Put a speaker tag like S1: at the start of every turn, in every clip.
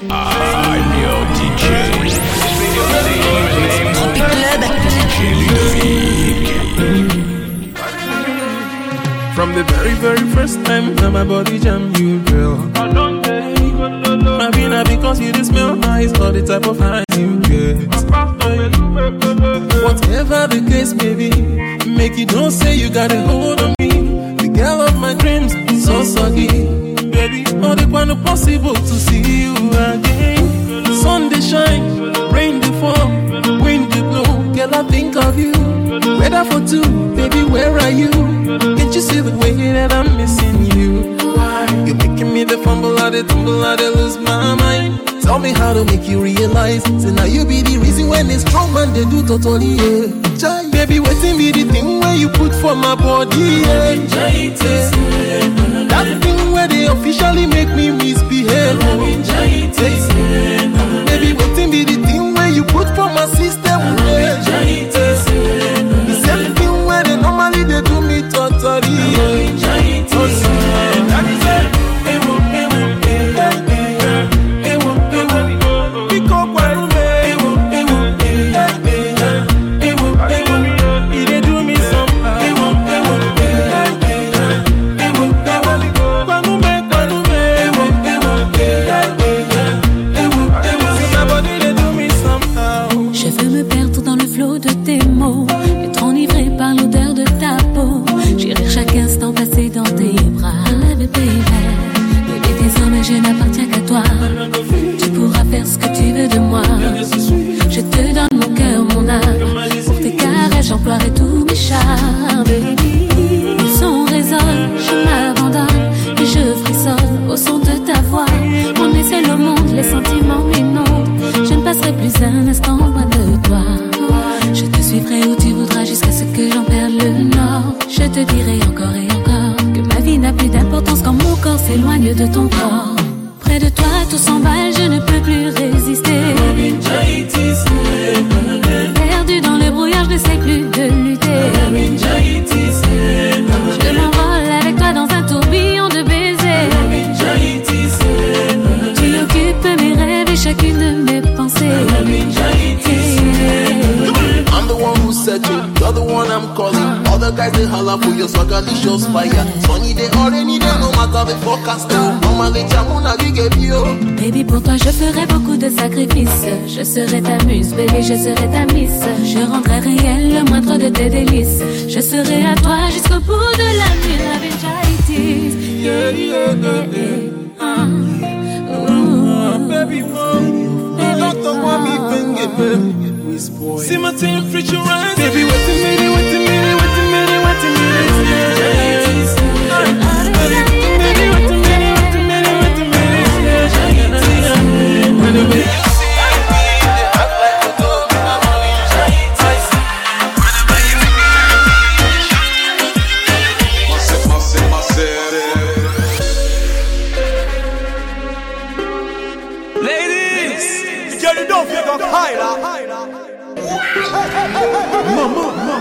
S1: I'm your DJ.
S2: Tropic Club.
S1: DJ Ludovic.
S3: From the very, very first time that my body jam you, girl. Maybe not because you just smell nice or the type of high you get. Whatever the case may be, make you don't say you got a hold on me. The girl of my dreams, so soggy. Baby, all the one possible to see you again. Sun they shine, rain they fall, wind they blow. Girl, I think of you. Weather for two, baby, where are you? Can't you see the way that I'm missing you? You're making me the fumble, I the tumble, I the lose my mind. Tell me how to make you realize. Say now you be the reason when it's strong man they do totally yeah. Jai, baby, waiting be the thing where you put for my body yeah. Jai, That thing where they officially make me misbehave. Baby, waiting be the thing where you put for my system.
S4: De tes mots, être enivré par l'odeur de ta peau. J'irai chaque instant passer dans tes bras. Baby, baby, baby, désormais je n'appartiens qu'à toi.
S3: Fire. Sunny no matter the forecast. Normally.
S4: Baby, pour toi, je ferai beaucoup de sacrifices. Je serai ta muse, baby, je serai ta miss. Je rendrai réel le moindre de tes délices. Je serai à toi jusqu'au bout de la nuit. La. Yeah, yeah, yeah, yeah. Ah. Ooh.
S3: Baby, mom, Dr. Mommy Penge, See my team future rise. Baby, wait a minute, wait a minute, wait a minute,
S5: Mama, mama.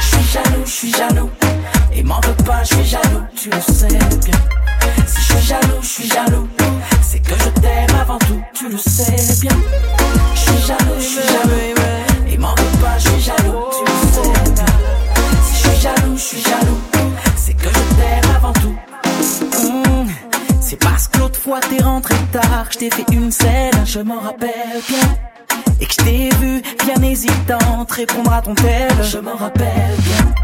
S6: Je suis jaloux, je suis jaloux. Et m'en veux pas, je suis jaloux, tu le sais bien. Si je suis jaloux, je suis jaloux. C'est que je t'aime avant tout, tu le sais je t'ai fait une scène, je m'en rappelle bien. Et que je t'ai vu bien hésitante répondre à ton tel, je m'en rappelle bien.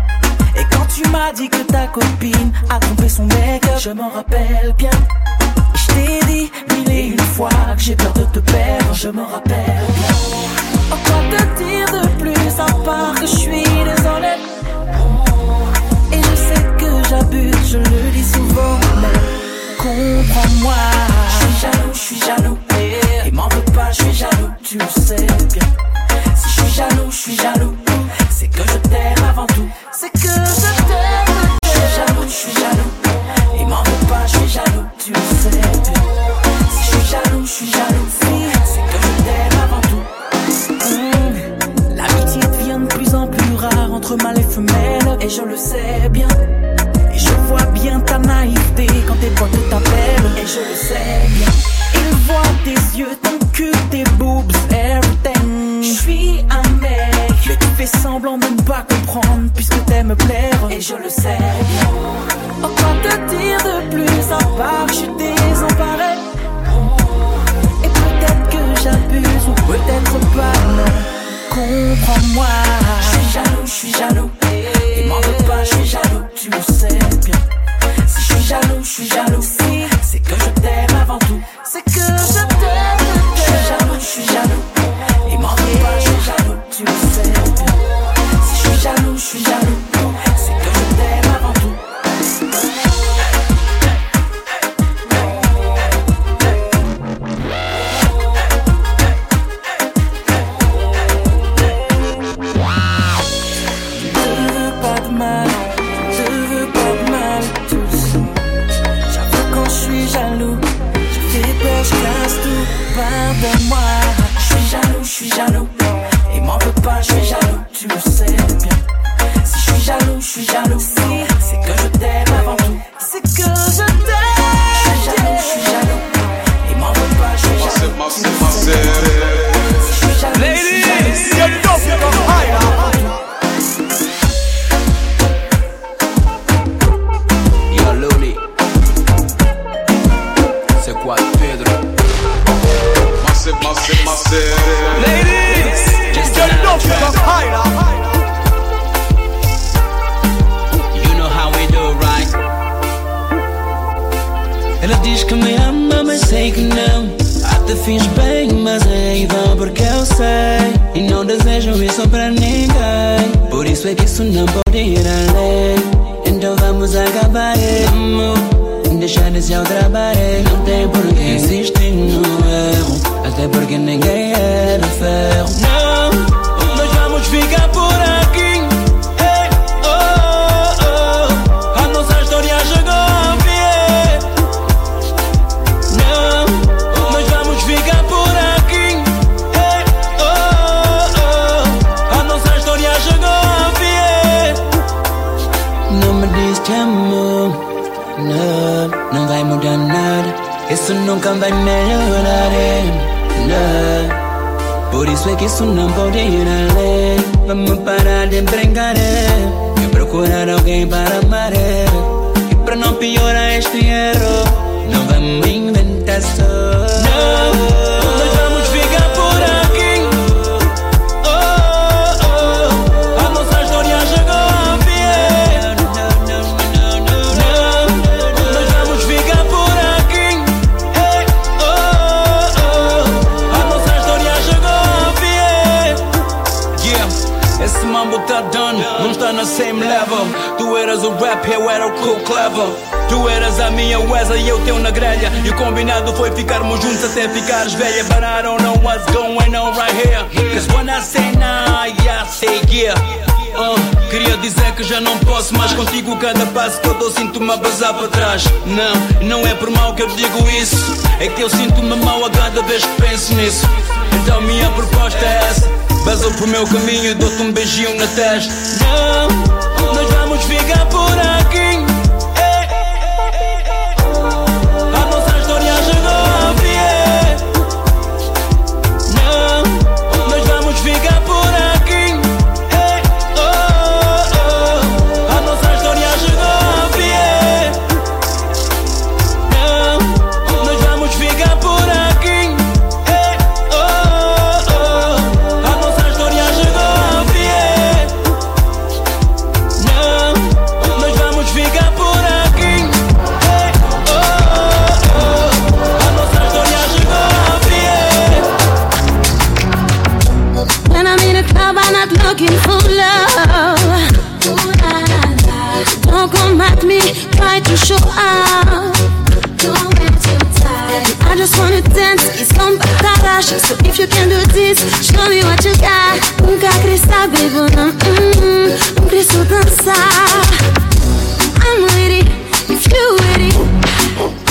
S6: Et quand tu m'as dit que ta copine a trompé son mec, je m'en rappelle bien. Je t'ai dit mille et une fois que j'ai peur de te perdre, je m'en rappelle bien. Oh, quoi te dire de plus à part que je suis désolée? Et je sais que j'abuse, je le dis souvent, mais comprends-moi. Je suis jaloux, je suis jaloux. Et m'en veux pas, je suis jaloux, tu le sais bien. Je le sais. Ils voient tes yeux, ton cul, tes boobs, everything. Je suis un mec. Mais tu fais semblant de ne pas comprendre puisque t'aimes plaire. Et je le sais. Oh, quoi te dire de plus à part que je suis désemparé? Et peut-être que j'abuse ou peut-être pas. Comprends-moi.
S7: Ladies, you got high now.
S8: You know how we do right
S9: Ela diz que me ama, mas sei que não. Até fiz bem, mas é vão porque eu sei. E não desejo isso pra ninguém. Por isso é que isso não pode ir além. Então vamos acabar, amor. Deixar esse ao trabalho, Isso nunca vai melhorar, é, não. Por isso é que isso não pode ir além. Vamos parar de brincar e procurar alguém para amar. E para não piorar este erro, não vamos inventar
S8: same level. O rap, eu era o cool clever Tu eras a minha Wesley e eu teu na grelha. E o combinado foi ficarmos juntos até ficares velha But I don't know what's going on right here. Cause when I say nah, yeah, I say yeah. Uh, queria dizer que já não posso mais contigo. Cada passo que eu dou sinto-me a basar para trás. Não, não é por mal que eu digo isso. É que eu sinto-me mal a cada vez que penso nisso. Então minha proposta é essa. Basou pro meu caminho e dou-te um beijinho na testa.
S9: Não, llega por
S10: aquí. Club, I'm not looking for love. Don't come at me, try to show out. Don't get too tired. I just wanna dance, it's on bataracha. So if you can do this, show me what you got. Nunca saber, vou não, não preciso mm-hmm. dançar. I'm with it, if you with it.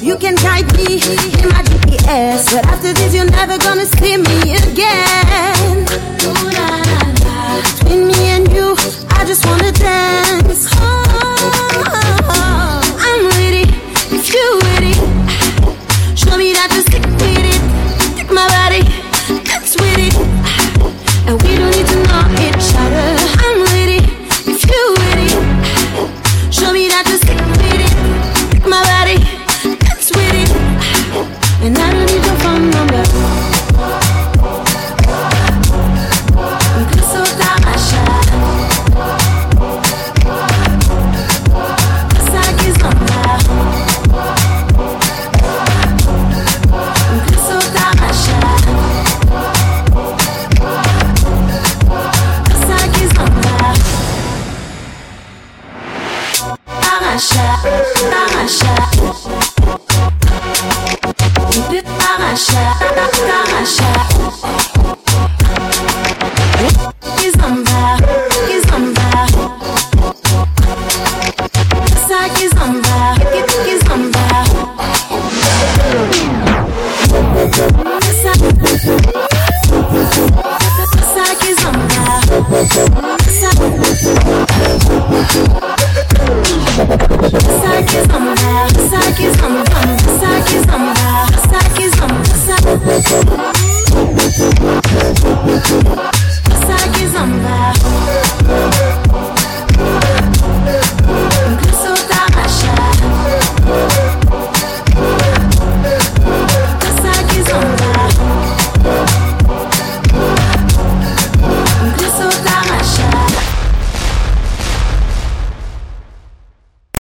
S10: You can guide me in my GPS, but after this, you're never gonna see me again.